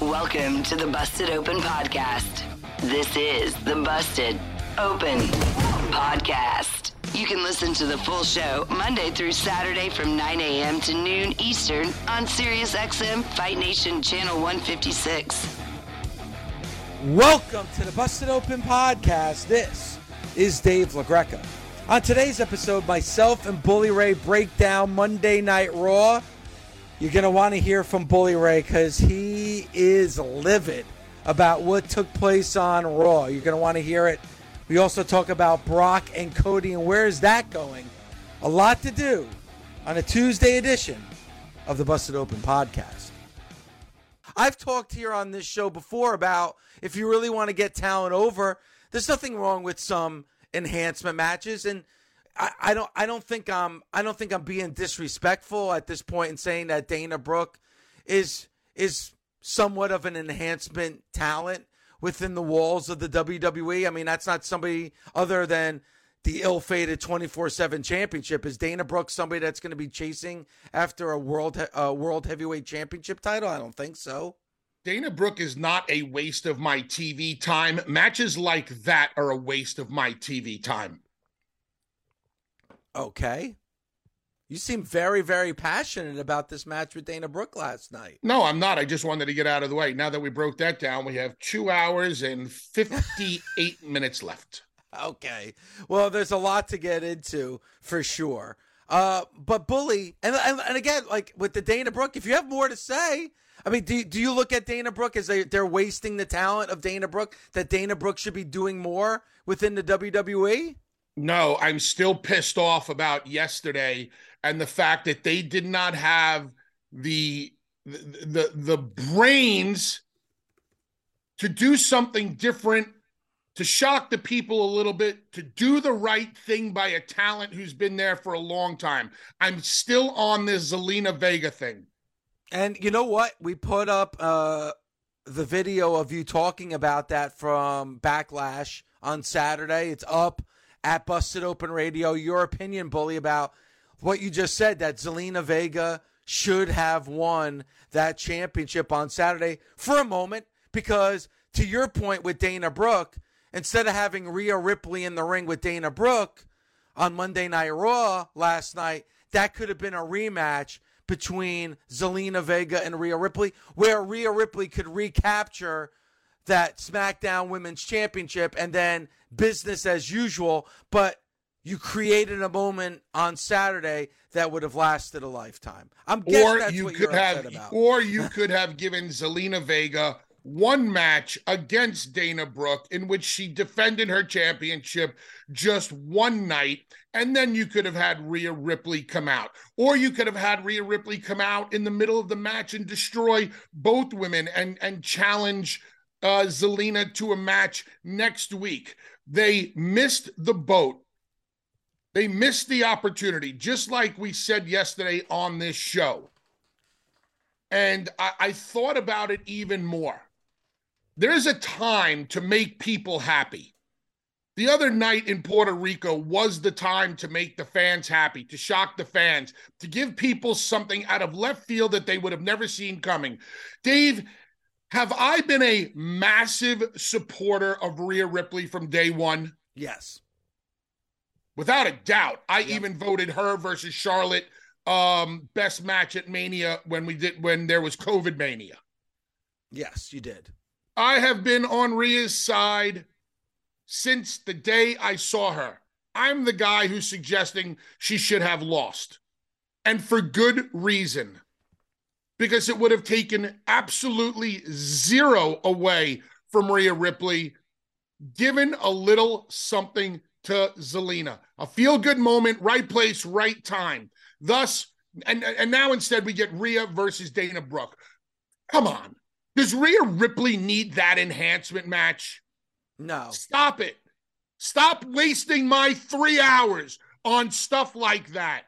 Welcome to the Busted Open Podcast. This is the Busted Open Podcast. You can listen to the full show Monday through Saturday from 9 a.m. to noon Eastern on SiriusXM Fight Nation Channel 156. Welcome to the Busted Open Podcast. This is Dave LaGreca. On today's episode, myself and Bully Ray break down Monday Night Raw. You're going to want to hear from Bully Ray because he is livid about what took place on Raw. You're going to want to hear it. We also talk about Brock and Cody and where is that going. A lot to do on a Tuesday edition of the Busted Open Podcast. I've talked here on this show before about if you really want to get talent over, there's nothing wrong with some enhancement matches and I, I don't I don't think I'm I don't think I'm being disrespectful at this point in saying that Dana Brooke is is somewhat of an enhancement talent within the walls of the WWE. I mean, that's not somebody other than the ill-fated 24/7 championship. Is Dana Brooke somebody that's going to be chasing after a world world heavyweight championship title? I don't think so. Dana Brooke is not a waste of my TV time. Matches like that are a waste of my TV time. Okay. You seem very, very passionate about this match with Dana Brooke last night. No, I'm not. I just wanted to get out of the way. Now that we broke that down, we have two hours and 58 minutes left. Okay. Well, there's a lot to get into for sure. Uh, but Bully, and, and, and again, like with the Dana Brooke, if you have more to say, I mean, do, do you look at Dana Brooke as they, they're wasting the talent of Dana Brooke, that Dana Brooke should be doing more within the WWE? No, I'm still pissed off about yesterday and the fact that they did not have the the the, the brains to do something different to shock the people a little bit, to do the right thing by a talent who's been there for a long time. I'm still on this Zelina Vega thing. And you know what? We put up uh, the video of you talking about that from Backlash on Saturday. It's up at Busted Open Radio. Your opinion, Bully, about what you just said that Zelina Vega should have won that championship on Saturday for a moment because to your point with Dana Brooke, instead of having Rhea Ripley in the ring with Dana Brooke on Monday Night Raw last night, that could have been a rematch between Zelina Vega and Rhea Ripley, where Rhea Ripley could recapture that SmackDown Women's Championship and then business as usual. But you created a moment on Saturday that would have lasted a lifetime. I'm guessing or that's you what could you're have, about. or you could have given Zelina Vega one match against Dana Brooke in which she defended her championship just one night, and then you could have had Rhea Ripley come out, or you could have had Rhea Ripley come out in the middle of the match and destroy both women and and challenge uh, Zelina to a match next week. They missed the boat. They missed the opportunity, just like we said yesterday on this show. And I, I thought about it even more. There's a time to make people happy. The other night in Puerto Rico was the time to make the fans happy, to shock the fans, to give people something out of left field that they would have never seen coming. Dave, have I been a massive supporter of Rhea Ripley from day one? Yes. Without a doubt. I even voted her versus Charlotte um best match at Mania when we did when there was COVID Mania. Yes, you did. I have been on Rhea's side since the day I saw her. I'm the guy who's suggesting she should have lost. And for good reason. Because it would have taken absolutely zero away from Rhea Ripley, given a little something to Zelina. A feel good moment, right place, right time. Thus, and, and now instead we get Rhea versus Dana Brooke. Come on. Does Rhea Ripley need that enhancement match? No. Stop it. Stop wasting my three hours on stuff like that.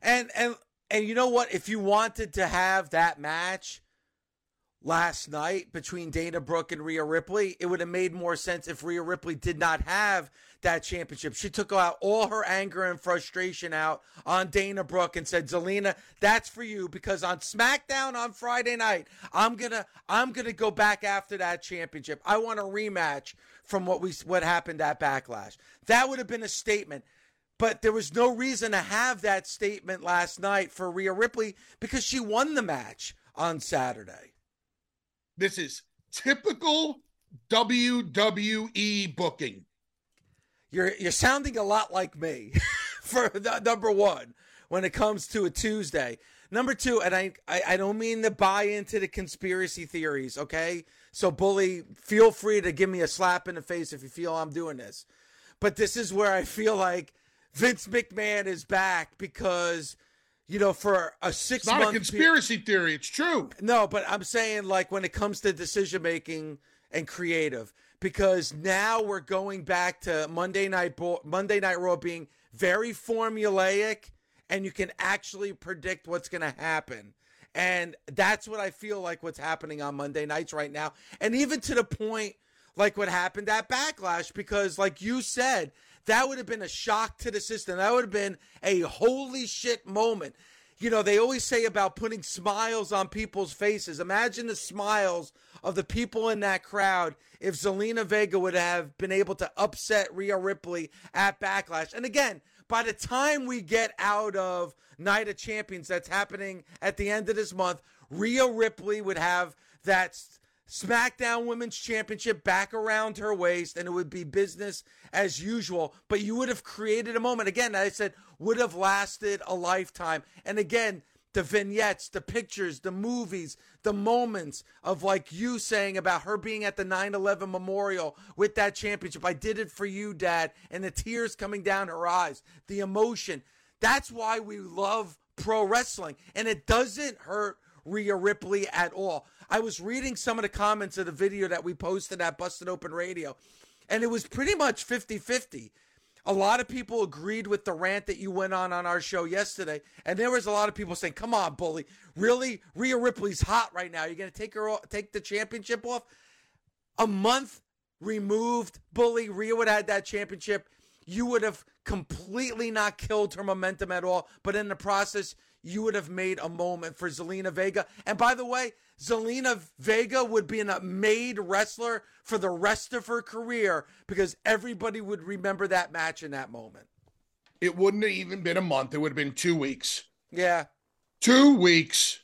And and and you know what? If you wanted to have that match last night between Dana Brooke and Rhea Ripley, it would have made more sense if Rhea Ripley did not have that championship. She took out all her anger and frustration out on Dana Brooke and said, "Zelina, that's for you because on SmackDown on Friday night, I'm going to I'm going to go back after that championship. I want a rematch from what we what happened at Backlash." That would have been a statement. But there was no reason to have that statement last night for Rhea Ripley because she won the match on Saturday. This is typical WWE booking. You're you're sounding a lot like me for the, number one when it comes to a Tuesday. Number two, and I, I I don't mean to buy into the conspiracy theories, okay? So bully, feel free to give me a slap in the face if you feel I'm doing this. But this is where I feel like Vince McMahon is back because you know, for a six It's not month a conspiracy theory. It's true. no, but I'm saying like when it comes to decision making and creative, because now we're going back to Monday night Bo- Monday Night Raw being very formulaic, and you can actually predict what's going to happen. And that's what I feel like what's happening on Monday nights right now. And even to the point like what happened at Backlash, because like you said, that would have been a shock to the system. That would have been a holy shit moment. You know, they always say about putting smiles on people's faces. Imagine the smiles of the people in that crowd if Zelina Vega would have been able to upset Rhea Ripley at Backlash. And again, by the time we get out of Night of Champions that's happening at the end of this month, Rhea Ripley would have that SmackDown Women's Championship back around her waist, and it would be business as usual. But you would have created a moment. Again, I said, would have lasted a lifetime. And again, the vignettes, the pictures, the movies, the moments of like you saying about her being at the 9 11 memorial with that championship. I did it for you, Dad. And the tears coming down her eyes, the emotion. That's why we love pro wrestling. And it doesn't hurt Rhea Ripley at all. I was reading some of the comments of the video that we posted at Busted Open Radio, and it was pretty much 50 50. A lot of people agreed with the rant that you went on on our show yesterday, and there was a lot of people saying, "Come on, bully, really? Rhea Ripley's hot right now. You're gonna take her, take the championship off? A month removed, bully. Rhea would have had that championship. You would have completely not killed her momentum at all, but in the process, you would have made a moment for Zelina Vega. And by the way, Zelina Vega would be a made wrestler for the rest of her career because everybody would remember that match in that moment. It wouldn't have even been a month. It would have been two weeks. Yeah. Two weeks.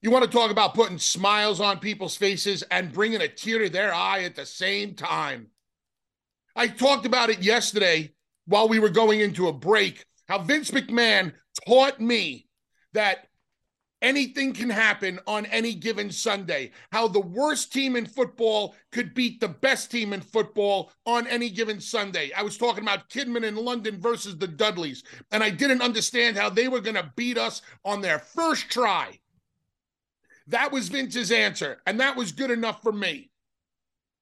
You want to talk about putting smiles on people's faces and bringing a tear to their eye at the same time. I talked about it yesterday while we were going into a break. How Vince McMahon taught me that anything can happen on any given Sunday. How the worst team in football could beat the best team in football on any given Sunday. I was talking about Kidman in London versus the Dudleys, and I didn't understand how they were going to beat us on their first try. That was Vince's answer, and that was good enough for me.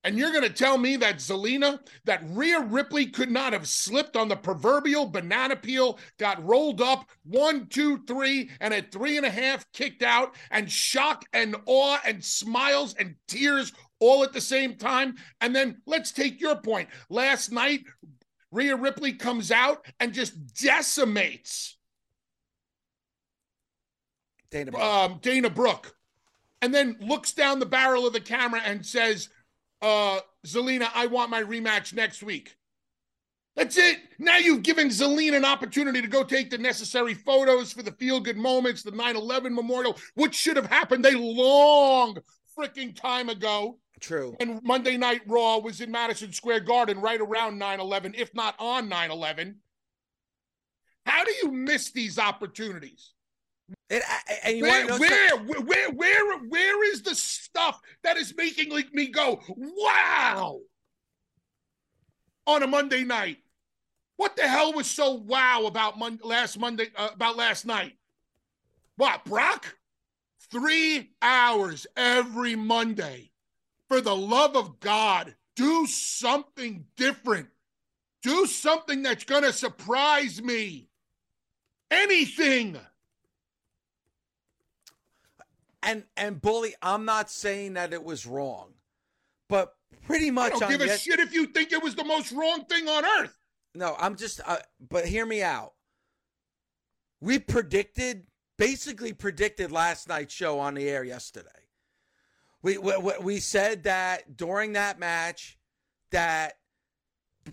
And you're going to tell me that Zelina, that Rhea Ripley could not have slipped on the proverbial banana peel, got rolled up one, two, three, and at three and a half kicked out, and shock and awe and smiles and tears all at the same time? And then let's take your point. Last night, Rhea Ripley comes out and just decimates Dana Brooke. um, Dana Brooke, and then looks down the barrel of the camera and says, uh, Zelina, I want my rematch next week. That's it. Now you've given Zelina an opportunity to go take the necessary photos for the feel good moments, the 9 11 memorial, which should have happened a long freaking time ago. True. And Monday Night Raw was in Madison Square Garden right around 9 11, if not on 9 11. How do you miss these opportunities? It, and you Where, where, where, where, where, where is the stuff that is making like me go, wow, on a Monday night? What the hell was so wow about Mon- last Monday, uh, about last night? What, Brock? Three hours every Monday. For the love of God, do something different. Do something that's going to surprise me. Anything. And and bully, I'm not saying that it was wrong, but pretty much. I don't on give a shit if you think it was the most wrong thing on earth. No, I'm just. Uh, but hear me out. We predicted, basically predicted last night's show on the air yesterday. We we, we said that during that match, that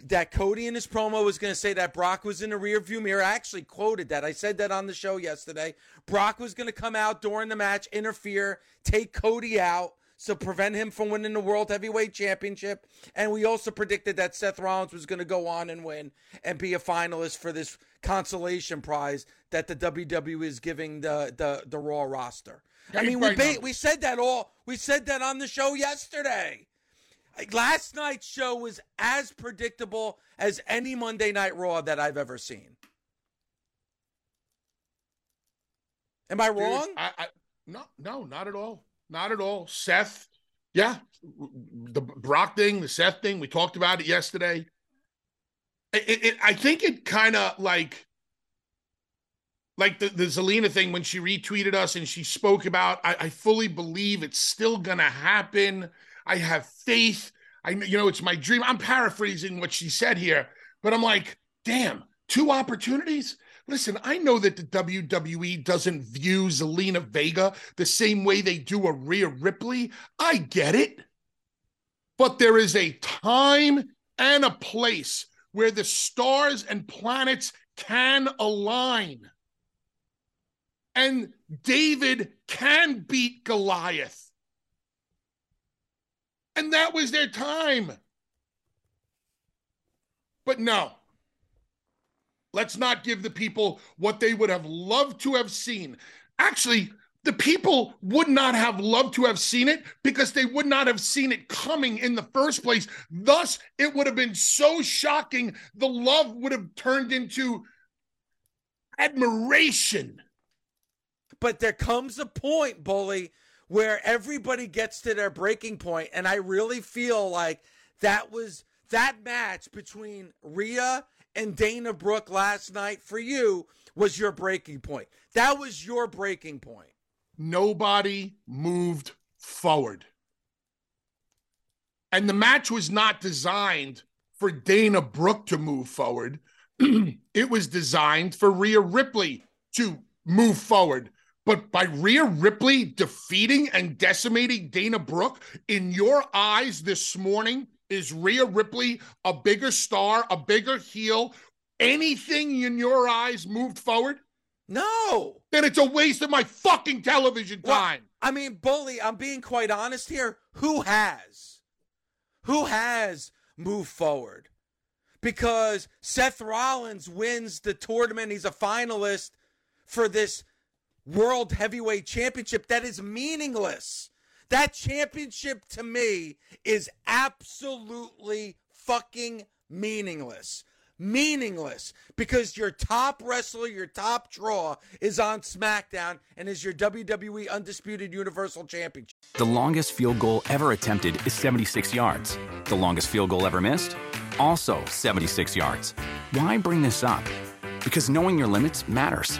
that Cody in his promo was going to say that Brock was in the rearview mirror. I actually quoted that. I said that on the show yesterday. Brock was going to come out during the match, interfere, take Cody out, so prevent him from winning the World Heavyweight Championship. And we also predicted that Seth Rollins was going to go on and win and be a finalist for this consolation prize that the WWE is giving the the, the Raw roster. I mean, we ba- we said that all. We said that on the show yesterday. Last night's show was as predictable as any Monday Night Raw that I've ever seen. Am I Dude, wrong? I, I no, no, not at all. Not at all. Seth, yeah, the Brock thing, the Seth thing. We talked about it yesterday. It, it, it- I think it kind of like, like the the Zelina thing when she retweeted us and she spoke about. I, I fully believe it's still gonna happen. I have faith. I you know it's my dream. I'm paraphrasing what she said here, but I'm like, damn, two opportunities. Listen, I know that the WWE doesn't view Zelina Vega the same way they do a Rhea Ripley. I get it. But there is a time and a place where the stars and planets can align. And David can beat Goliath. And that was their time. But no, let's not give the people what they would have loved to have seen. Actually, the people would not have loved to have seen it because they would not have seen it coming in the first place. Thus, it would have been so shocking. The love would have turned into admiration. But there comes a point, Bully, where everybody gets to their breaking point, and I really feel like that was that match between Rhea and Dana Brooke last night for you was your breaking point. That was your breaking point. nobody moved forward. And the match was not designed for Dana Brooke to move forward. it was designed for Rhea Ripley to move forward. But by Rhea Ripley defeating and decimating Dana Brooke, in your eyes this morning, is Rhea Ripley a bigger star, a bigger heel? Anything in your eyes moved forward? No. Then it's a waste of my fucking television Well, time. I mean, Bully, I'm being quite honest here. Who has? Who has moved forward? Because Seth Rollins wins the tournament. He's a finalist for this World Heavyweight Championship that is meaningless. That championship to me is absolutely fucking meaningless. Meaningless because your top wrestler, your top draw is on SmackDown and is your WWE Undisputed Universal Championship. The longest field goal ever attempted is 76 yards. The longest field goal ever missed? Also 76 yards. Why bring this up? Because knowing your limits matters,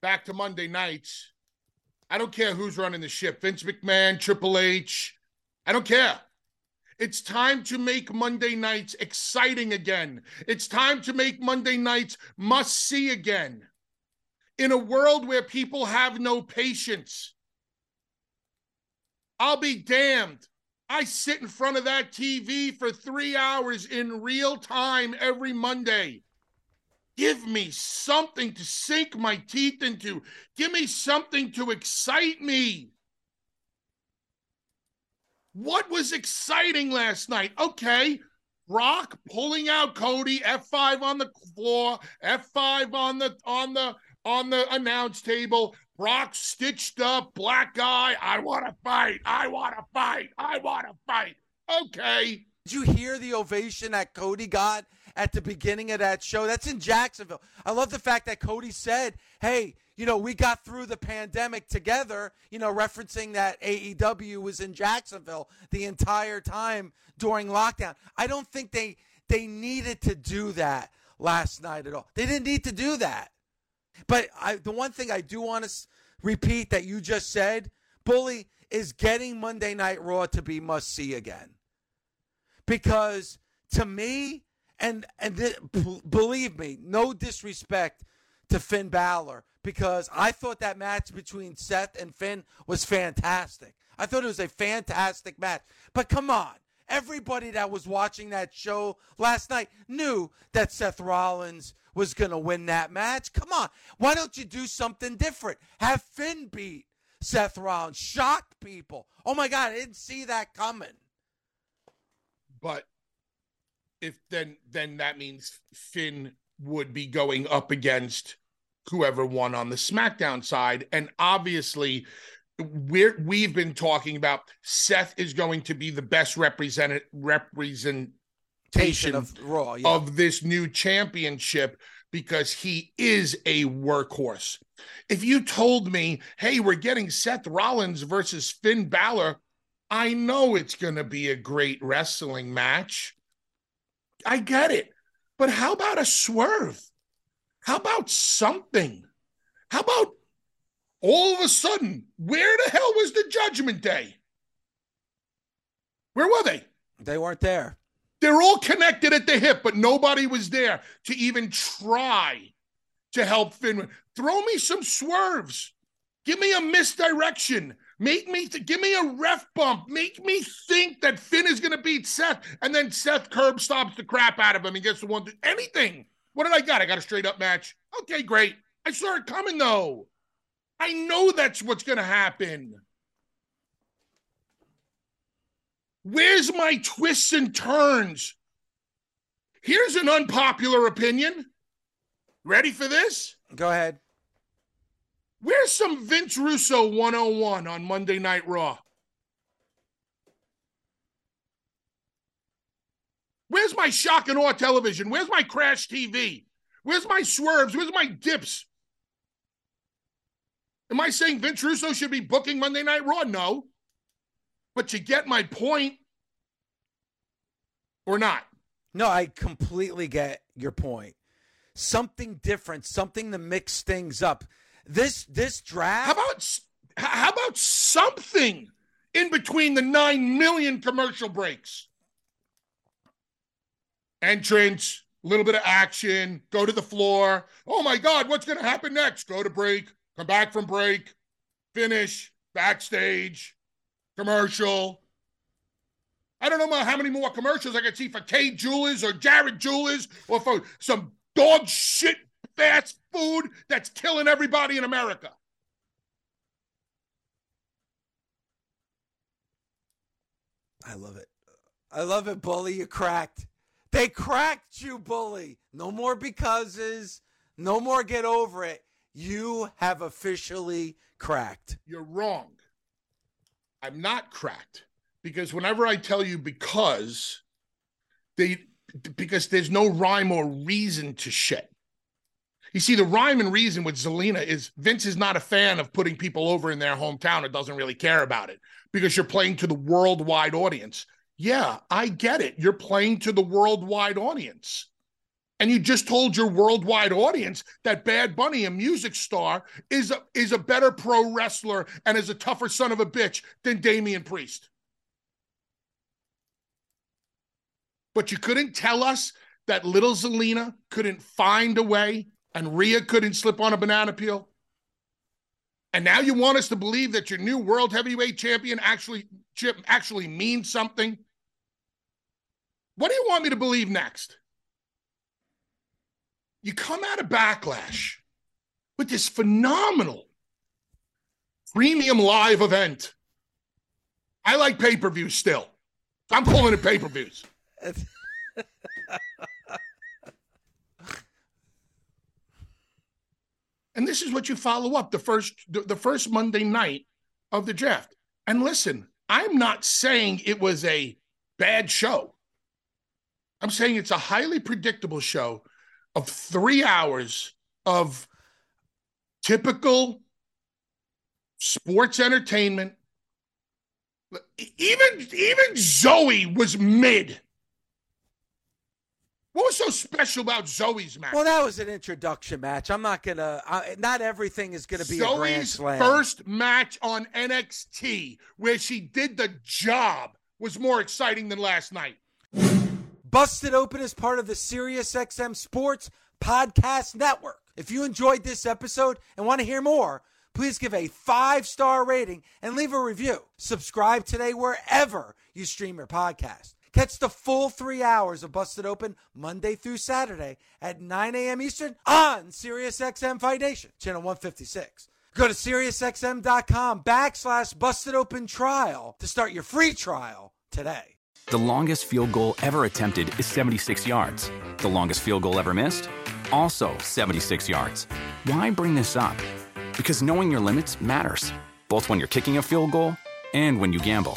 Back to Monday nights. I don't care who's running the ship Vince McMahon, Triple H. I don't care. It's time to make Monday nights exciting again. It's time to make Monday nights must see again. In a world where people have no patience, I'll be damned. I sit in front of that TV for three hours in real time every Monday. Give me something to sink my teeth into. Give me something to excite me. What was exciting last night? Okay, Brock pulling out Cody, F5 on the floor, F5 on the on the on the announce table. Brock stitched up, black guy. I want to fight. I want to fight. I want to fight. Okay. Did you hear the ovation that Cody got at the beginning of that show? That's in Jacksonville. I love the fact that Cody said, hey, you know, we got through the pandemic together, you know, referencing that AEW was in Jacksonville the entire time during lockdown. I don't think they they needed to do that last night at all. They didn't need to do that. But I, the one thing I do want to repeat that you just said, Bully, is getting Monday Night Raw to be must see again because to me, and and th- b- believe me, no disrespect to Finn Balor, because I thought that match between Seth and Finn was fantastic. I thought it was a fantastic match. But come on, everybody that was watching that show last night knew that Seth Rollins was going to win that match. Come on, why don't you do something different? Have Finn beat Seth Rollins, shock people. Oh my God, I didn't see that coming. but if then then that means Finn would be going up against whoever won on the SmackDown side, and obviously we're we've been talking about Seth is going to be the best represented representation of Raw, yeah. of this new championship because he is a workhorse. If you told me, hey, we're getting Seth Rollins versus Finn Balor, I know it's going to be a great wrestling match. I get it. But how about a swerve? How about something? How about all of a sudden, where the hell was the judgment day? Where were they? They weren't there. They're all connected at the hip, but nobody was there to even try to help Finn. Throw me some swerves. Give me a misdirection. Make me th- give me a ref bump. Make me think that Finn is going to beat Seth, and then Seth curb stops the crap out of him and gets the one. Anything. What did I got? I got a straight up match. Okay, great. I saw it coming though. I know that's what's going to happen. Where's my twists and turns? Here's an unpopular opinion. Ready for this? Go ahead. Where's some Vince Russo 101 on Monday Night Raw? Where's my shock and awe television? Where's my crash TV? Where's my swerves? Where's my dips? Am I saying Vince Russo should be booking Monday Night Raw? No. But you get my point or not? No, I completely get your point. Something different, something to mix things up. This this draft. How about how about something in between the nine million commercial breaks? Entrance, a little bit of action, go to the floor. Oh my God, what's going to happen next? Go to break, come back from break, finish, backstage, commercial. I don't know how many more commercials I could see for Kay Jewelers or Jared Jewelers or for some dog shit fast food that's killing everybody in America. I love it. I love it, Bully. You cracked. They cracked you, Bully. No more becauses. No more get over it. You have officially cracked. You're wrong. I'm not cracked because whenever I tell you because they because there's no rhyme or reason to shit. You see, the rhyme and reason with Zelina is Vince is not a fan of putting people over in their hometown or doesn't really care about it because you're playing to the worldwide audience. Yeah, I get it. You're playing to the worldwide audience. And you just told your worldwide audience that Bad Bunny, a music star, is a, is a better pro wrestler and is a tougher son of a bitch than Damian Priest. But you couldn't tell us that little Zelina couldn't find a way and Rhea couldn't slip on a banana peel. And now you want us to believe that your new world heavyweight champion actually actually means something. What do you want me to believe next? You come out of backlash with this phenomenal premium live event. I like pay-per-views still. I'm pulling it pay-per-views. and this is what you follow up the first the first Monday night of the draft. And listen, I'm not saying it was a bad show. I'm saying it's a highly predictable show of 3 hours of typical sports entertainment. Even even Zoey was mid. What was so special about Zoey's match? Well, that was an introduction match. I'm not gonna. Uh, not everything is gonna be Zoey's a grand slam. first match on NXT, where she did the job, was more exciting than last night. Busted Open is part of the SiriusXM Sports Podcast Network. If you enjoyed this episode and want to hear more, please give a five star rating and leave a review. Subscribe today wherever you stream your podcast. Catch the full three hours of Busted Open Monday through Saturday at 9 a.m. Eastern on SiriusXM Fight Nation, channel 156. Go to SiriusXM.com backslash Busted Open Trial to start your free trial today. The longest field goal ever attempted is 76 yards. The longest field goal ever missed? Also 76 yards. Why bring this up? Because knowing your limits matters, both when you're kicking a field goal and when you gamble.